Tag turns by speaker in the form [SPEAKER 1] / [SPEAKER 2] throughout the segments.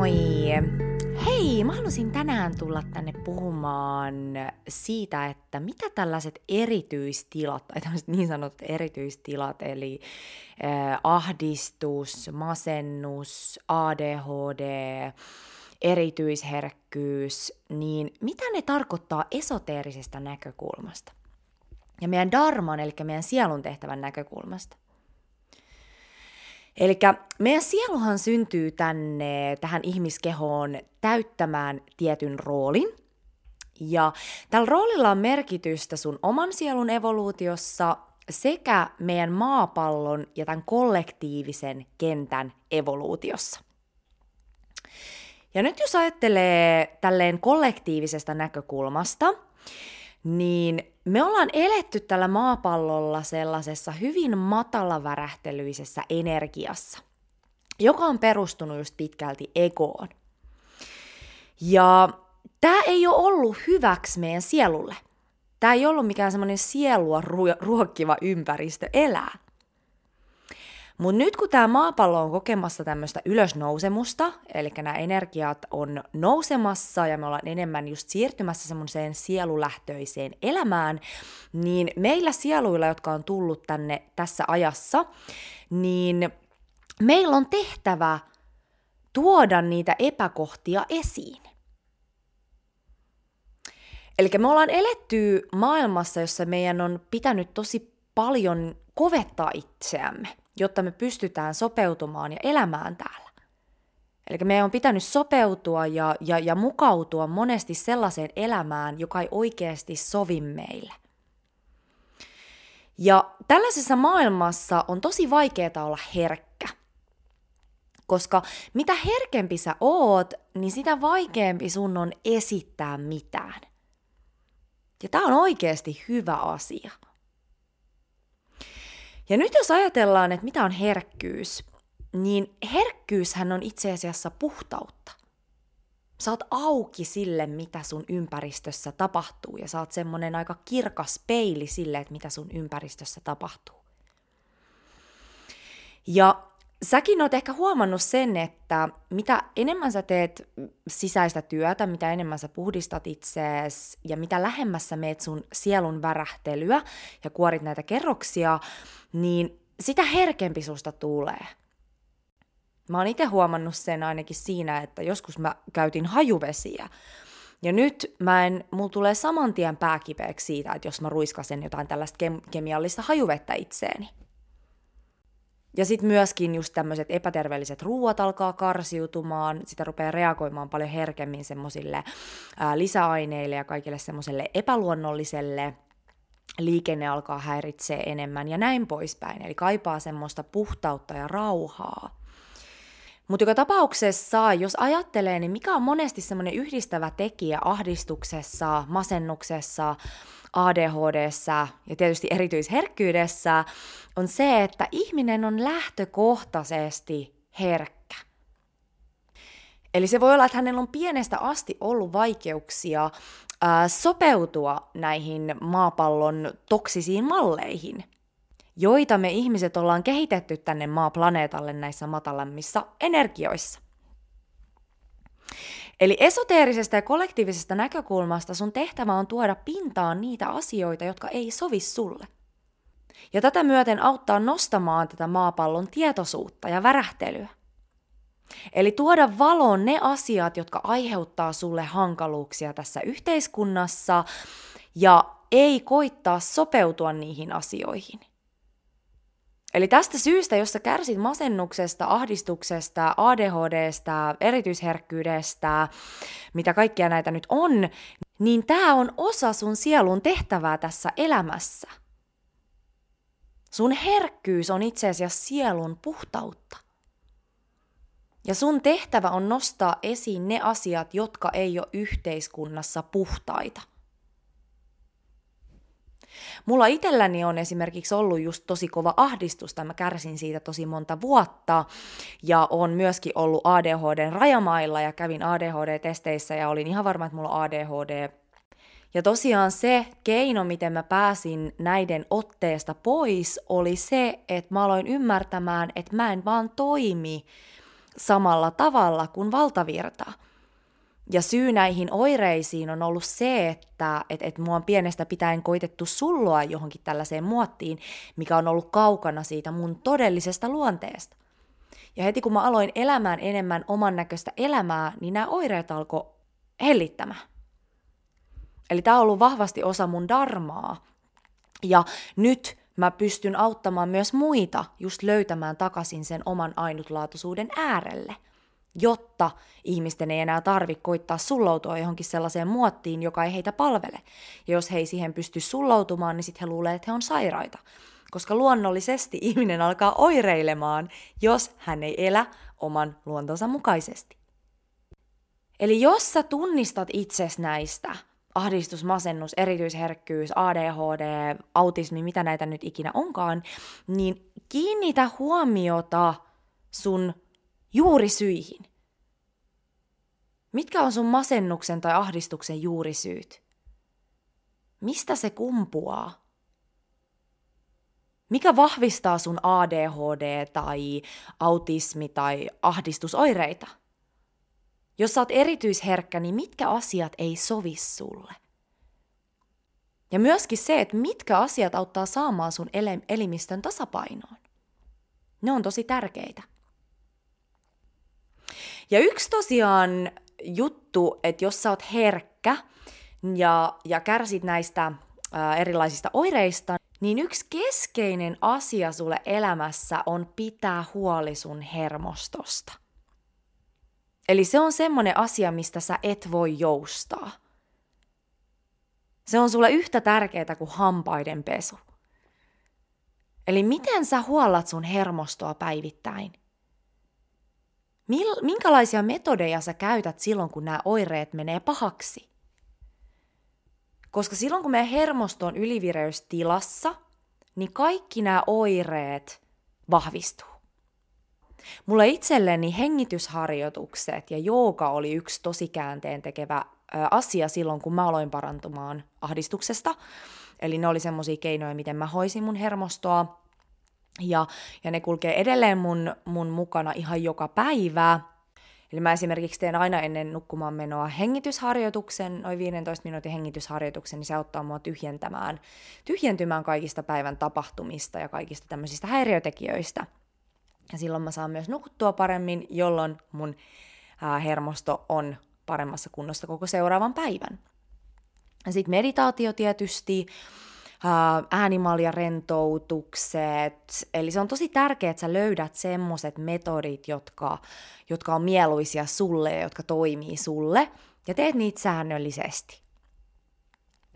[SPEAKER 1] moi! Hei, mä halusin tänään tulla tänne puhumaan siitä, että mitä tällaiset erityistilat, tai tämmöiset niin sanotut erityistilat, eli äh, ahdistus, masennus, ADHD, erityisherkkyys, niin mitä ne tarkoittaa esoteerisesta näkökulmasta? Ja meidän darman, eli meidän sielun tehtävän näkökulmasta. Eli meidän sieluhan syntyy tänne tähän ihmiskehoon täyttämään tietyn roolin. Ja tällä roolilla on merkitystä sun oman sielun evoluutiossa sekä meidän maapallon ja tämän kollektiivisen kentän evoluutiossa. Ja nyt jos ajattelee tälleen kollektiivisesta näkökulmasta, niin me ollaan eletty tällä maapallolla sellaisessa hyvin matalavärähtelyisessä energiassa, joka on perustunut just pitkälti egoon. Ja tämä ei ole ollut hyväksi meidän sielulle. Tämä ei ollut mikään semmoinen sielua ruokkiva ympäristö elää. Mutta nyt kun tämä maapallo on kokemassa tämmöistä ylösnousemusta, eli nämä energiat on nousemassa ja me ollaan enemmän just siirtymässä semmoiseen sielulähtöiseen elämään, niin meillä sieluilla, jotka on tullut tänne tässä ajassa, niin meillä on tehtävä tuoda niitä epäkohtia esiin. Eli me ollaan eletty maailmassa, jossa meidän on pitänyt tosi paljon kovettaa itseämme jotta me pystytään sopeutumaan ja elämään täällä. Eli meidän on pitänyt sopeutua ja, ja, ja mukautua monesti sellaiseen elämään, joka ei oikeasti sovi meille. Ja tällaisessa maailmassa on tosi vaikeaa olla herkkä. Koska mitä herkempi sä oot, niin sitä vaikeampi sun on esittää mitään. Ja tämä on oikeasti hyvä asia. Ja nyt jos ajatellaan, että mitä on herkkyys, niin herkkyyshän on itse asiassa puhtautta. Sä oot auki sille, mitä sun ympäristössä tapahtuu, ja sä oot semmonen aika kirkas peili sille, että mitä sun ympäristössä tapahtuu. Ja säkin oot ehkä huomannut sen, että mitä enemmän sä teet sisäistä työtä, mitä enemmän sä puhdistat itseäsi ja mitä lähemmässä meet sun sielun värähtelyä ja kuorit näitä kerroksia, niin sitä herkempi susta tulee. Mä oon itse huomannut sen ainakin siinä, että joskus mä käytin hajuvesiä. Ja nyt mä en, mulla tulee saman tien pääkipeäksi siitä, että jos mä ruiskasen jotain tällaista kem- kemiallista hajuvettä itseeni. Ja sitten myöskin just tämmöiset epäterveelliset ruuat alkaa karsiutumaan, sitä rupeaa reagoimaan paljon herkemmin semmoisille lisäaineille ja kaikille semmoiselle epäluonnolliselle liikenne alkaa häiritseä enemmän ja näin poispäin. Eli kaipaa semmoista puhtautta ja rauhaa. Mutta joka tapauksessa, jos ajattelee, niin mikä on monesti semmoinen yhdistävä tekijä ahdistuksessa, masennuksessa, ADHDssä ja tietysti erityisherkkyydessä, on se, että ihminen on lähtökohtaisesti herkkä. Eli se voi olla, että hänellä on pienestä asti ollut vaikeuksia sopeutua näihin maapallon toksisiin malleihin, joita me ihmiset ollaan kehitetty tänne maaplaneetalle näissä matalammissa energioissa. Eli esoteerisesta ja kollektiivisesta näkökulmasta sun tehtävä on tuoda pintaan niitä asioita, jotka ei sovi sulle. Ja tätä myöten auttaa nostamaan tätä maapallon tietoisuutta ja värähtelyä. Eli tuoda valoon ne asiat, jotka aiheuttaa sulle hankaluuksia tässä yhteiskunnassa ja ei koittaa sopeutua niihin asioihin. Eli tästä syystä, jos sä kärsit masennuksesta, ahdistuksesta, ADHDstä, erityisherkkyydestä, mitä kaikkia näitä nyt on, niin tämä on osa sun sielun tehtävää tässä elämässä. Sun herkkyys on itse asiassa sielun puhtautta. Ja sun tehtävä on nostaa esiin ne asiat, jotka ei ole yhteiskunnassa puhtaita. Mulla itselläni on esimerkiksi ollut just tosi kova ahdistus, tai mä kärsin siitä tosi monta vuotta, ja on myöskin ollut ADHDn rajamailla, ja kävin ADHD-testeissä, ja olin ihan varma, että mulla on ADHD. Ja tosiaan se keino, miten mä pääsin näiden otteesta pois, oli se, että mä aloin ymmärtämään, että mä en vaan toimi samalla tavalla kuin valtavirta. Ja syy näihin oireisiin on ollut se, että et, et mua on pienestä pitäen koitettu sulloa johonkin tällaiseen muottiin, mikä on ollut kaukana siitä mun todellisesta luonteesta. Ja heti kun mä aloin elämään enemmän oman näköistä elämää, niin nämä oireet alkoi hellittämään. Eli tämä on ollut vahvasti osa mun darmaa. Ja nyt mä pystyn auttamaan myös muita just löytämään takaisin sen oman ainutlaatuisuuden äärelle, jotta ihmisten ei enää tarvitse koittaa sulloutua johonkin sellaiseen muottiin, joka ei heitä palvele. Ja jos he ei siihen pysty sulloutumaan, niin sitten he luulee, että he on sairaita. Koska luonnollisesti ihminen alkaa oireilemaan, jos hän ei elä oman luontonsa mukaisesti. Eli jos sä tunnistat itses näistä, ahdistus, masennus, erityisherkkyys, ADHD, autismi, mitä näitä nyt ikinä onkaan, niin kiinnitä huomiota sun juurisyihin. Mitkä on sun masennuksen tai ahdistuksen juurisyyt? Mistä se kumpuaa? Mikä vahvistaa sun ADHD tai autismi tai ahdistusoireita? Jos sä oot erityisherkkä, niin mitkä asiat ei sovi sulle? Ja myöskin se, että mitkä asiat auttaa saamaan sun elimistön tasapainoon. Ne on tosi tärkeitä. Ja yksi tosiaan juttu, että jos sä oot herkkä ja, ja kärsit näistä ää, erilaisista oireista, niin yksi keskeinen asia sulle elämässä on pitää huoli sun hermostosta. Eli se on semmoinen asia, mistä sä et voi joustaa. Se on sulle yhtä tärkeää kuin hampaiden pesu. Eli miten sä huollat sun hermostoa päivittäin? Mil, minkälaisia metodeja sä käytät silloin, kun nämä oireet menee pahaksi? Koska silloin, kun meidän hermosto on ylivireystilassa, niin kaikki nämä oireet vahvistuu. Mulle itselleni hengitysharjoitukset ja jooga oli yksi tosi käänteen tekevä asia silloin, kun mä aloin parantumaan ahdistuksesta. Eli ne oli semmoisia keinoja, miten mä hoisin mun hermostoa. Ja, ja ne kulkee edelleen mun, mun mukana ihan joka päivä. Eli mä esimerkiksi teen aina ennen nukkumaan menoa hengitysharjoituksen, noin 15 minuutin hengitysharjoituksen, niin se auttaa mua tyhjentämään, tyhjentymään kaikista päivän tapahtumista ja kaikista tämmöisistä häiriötekijöistä – ja silloin mä saan myös nukuttua paremmin, jolloin mun ää, hermosto on paremmassa kunnossa koko seuraavan päivän. Sitten meditaatio tietysti, äänimalja rentoutukset. Eli se on tosi tärkeää, että sä löydät semmoset metodit, jotka, jotka on mieluisia sulle ja jotka toimii sulle, ja teet niitä säännöllisesti.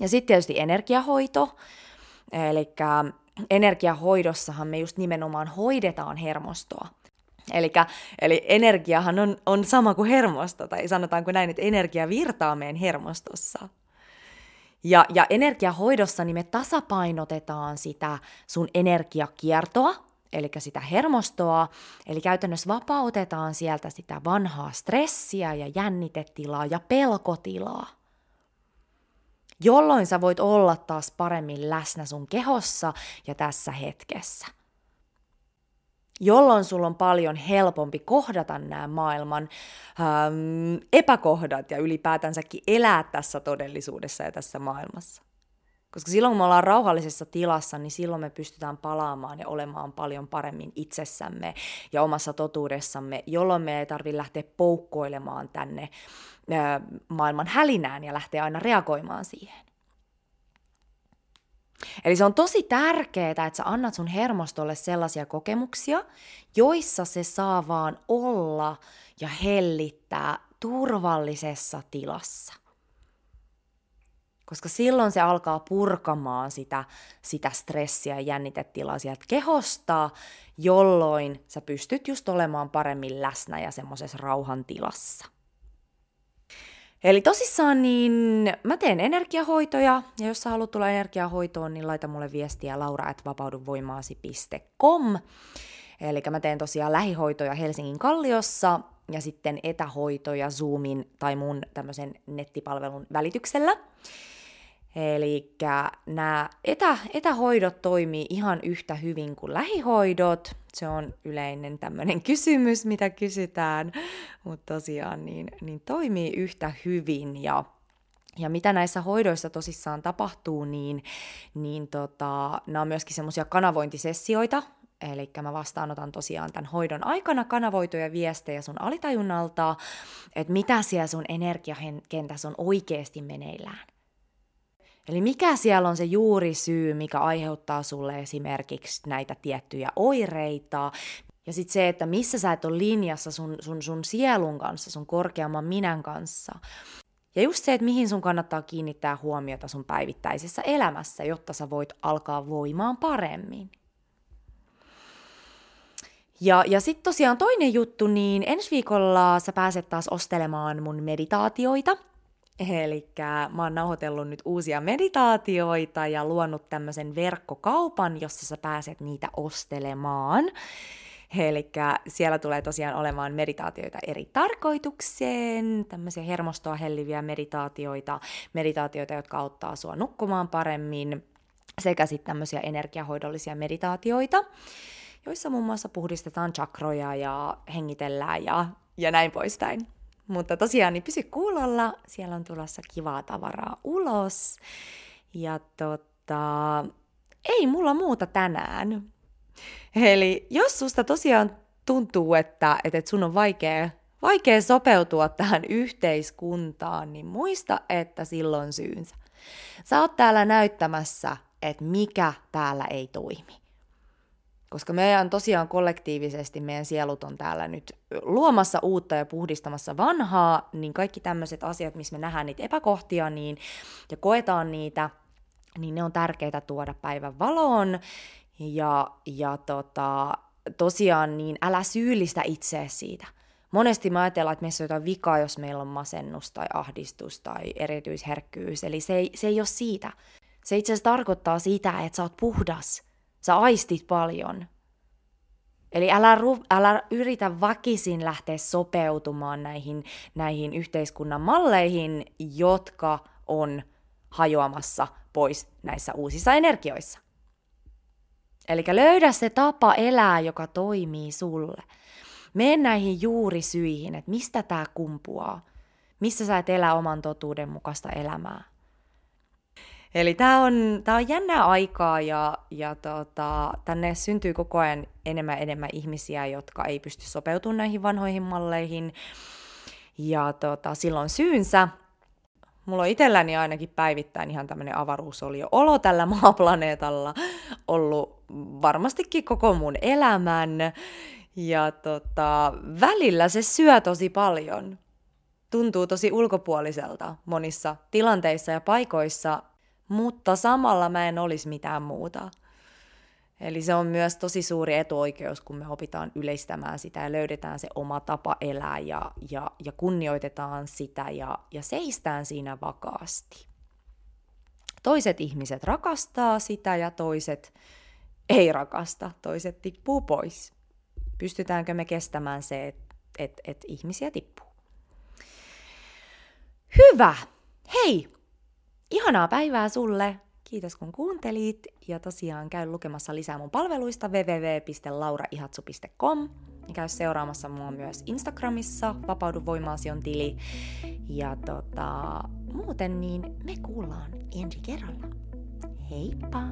[SPEAKER 1] Ja sitten tietysti energiahoito, eli energiahoidossahan me just nimenomaan hoidetaan hermostoa. Elikkä, eli energiahan on, on sama kuin hermosto, tai sanotaanko näin, että energia virtaa meidän hermostossa. Ja, ja energiahoidossa niin me tasapainotetaan sitä sun energiakiertoa, eli sitä hermostoa, eli käytännössä vapautetaan sieltä sitä vanhaa stressiä ja jännitetilaa ja pelkotilaa jolloin sä voit olla taas paremmin läsnä sun kehossa ja tässä hetkessä. Jolloin sulla on paljon helpompi kohdata nämä maailman ähm, epäkohdat ja ylipäätänsäkin elää tässä todellisuudessa ja tässä maailmassa. Koska silloin kun me ollaan rauhallisessa tilassa, niin silloin me pystytään palaamaan ja olemaan paljon paremmin itsessämme ja omassa totuudessamme, jolloin me ei tarvitse lähteä poukkoilemaan tänne maailman hälinään ja lähteä aina reagoimaan siihen. Eli se on tosi tärkeää, että sä annat sun hermostolle sellaisia kokemuksia, joissa se saa vaan olla ja hellittää turvallisessa tilassa koska silloin se alkaa purkamaan sitä, sitä stressiä ja jännitetilaa sieltä kehosta, jolloin sä pystyt just olemaan paremmin läsnä ja semmoisessa rauhan tilassa. Eli tosissaan niin mä teen energiahoitoja, ja jos sä haluat tulla energiahoitoon, niin laita mulle viestiä laura.vapauduvoimaasi.com. Eli mä teen tosiaan lähihoitoja Helsingin Kalliossa, ja sitten etähoitoja Zoomin tai mun tämmöisen nettipalvelun välityksellä. Eli nämä etä, etähoidot toimii ihan yhtä hyvin kuin lähihoidot. Se on yleinen tämmöinen kysymys, mitä kysytään, mutta tosiaan niin, niin toimii yhtä hyvin ja ja mitä näissä hoidoissa tosissaan tapahtuu, niin, niin tota, nämä on myöskin semmoisia kanavointisessioita, Eli mä vastaanotan tosiaan tämän hoidon aikana kanavoituja viestejä sun alitajunnalta, että mitä siellä sun energiakentässä on oikeasti meneillään. Eli mikä siellä on se juuri syy, mikä aiheuttaa sulle esimerkiksi näitä tiettyjä oireita. Ja sitten se, että missä sä et ole linjassa sun, sun, sun sielun kanssa, sun korkeamman minän kanssa. Ja just se, että mihin sun kannattaa kiinnittää huomiota sun päivittäisessä elämässä, jotta sä voit alkaa voimaan paremmin. Ja, ja sitten tosiaan toinen juttu, niin ensi viikolla sä pääset taas ostelemaan mun meditaatioita. Eli mä oon nauhoitellut nyt uusia meditaatioita ja luonut tämmöisen verkkokaupan, jossa sä pääset niitä ostelemaan. Eli siellä tulee tosiaan olemaan meditaatioita eri tarkoitukseen, tämmöisiä hermostoa helliviä meditaatioita, meditaatioita, jotka auttaa sua nukkumaan paremmin, sekä sitten tämmöisiä energiahoidollisia meditaatioita joissa muun muassa puhdistetaan chakroja ja hengitellään ja, ja näin poispäin. Mutta tosiaan niin pysy kuulolla, siellä on tulossa kivaa tavaraa ulos. Ja tota, ei mulla muuta tänään. Eli jos susta tosiaan tuntuu, että, että sun on vaikea, vaikea sopeutua tähän yhteiskuntaan, niin muista, että silloin syynsä. Sä oot täällä näyttämässä, että mikä täällä ei toimi. Koska meidän tosiaan kollektiivisesti, meidän sielut on täällä nyt luomassa uutta ja puhdistamassa vanhaa, niin kaikki tämmöiset asiat, missä me nähdään niitä epäkohtia niin, ja koetaan niitä, niin ne on tärkeitä tuoda päivän valoon. Ja, ja tota, tosiaan niin älä syyllistä itseä siitä. Monesti me ajatellaan, että meissä on jotain vikaa, jos meillä on masennus tai ahdistus tai erityisherkkyys. Eli se ei, se ei ole siitä. Se itse asiassa tarkoittaa sitä, että sä oot puhdas – Sä aistit paljon. Eli älä, ru, älä yritä vakisin lähteä sopeutumaan näihin, näihin yhteiskunnan malleihin, jotka on hajoamassa pois näissä uusissa energioissa. Eli löydä se tapa elää, joka toimii sulle. Mene näihin juurisyihin, että mistä tämä kumpuaa. Missä sä et elä oman totuuden mukaista elämää. Eli tämä on, tää on jännää aikaa ja, ja tota, tänne syntyy koko ajan enemmän enemmän ihmisiä, jotka ei pysty sopeutumaan näihin vanhoihin malleihin. Ja tota, silloin syynsä. Mulla on itselläni ainakin päivittäin ihan tämmöinen avaruusolio olo tällä maaplaneetalla ollut varmastikin koko mun elämän. Ja tota, välillä se syö tosi paljon. Tuntuu tosi ulkopuoliselta monissa tilanteissa ja paikoissa, mutta samalla mä en olisi mitään muuta. Eli se on myös tosi suuri etuoikeus, kun me opitaan yleistämään sitä ja löydetään se oma tapa elää ja, ja, ja kunnioitetaan sitä ja, ja seistään siinä vakaasti. Toiset ihmiset rakastaa sitä ja toiset ei rakasta, toiset tippuu pois. Pystytäänkö me kestämään se, että et, et ihmisiä tippuu? Hyvä! Hei, Ihanaa päivää sulle! Kiitos kun kuuntelit ja tosiaan käy lukemassa lisää mun palveluista www.lauraihatsu.com ja käy seuraamassa mua myös Instagramissa, Vapaudu voimaasi on tili. Ja tota, muuten niin me kuullaan ensi kerralla. Heippa!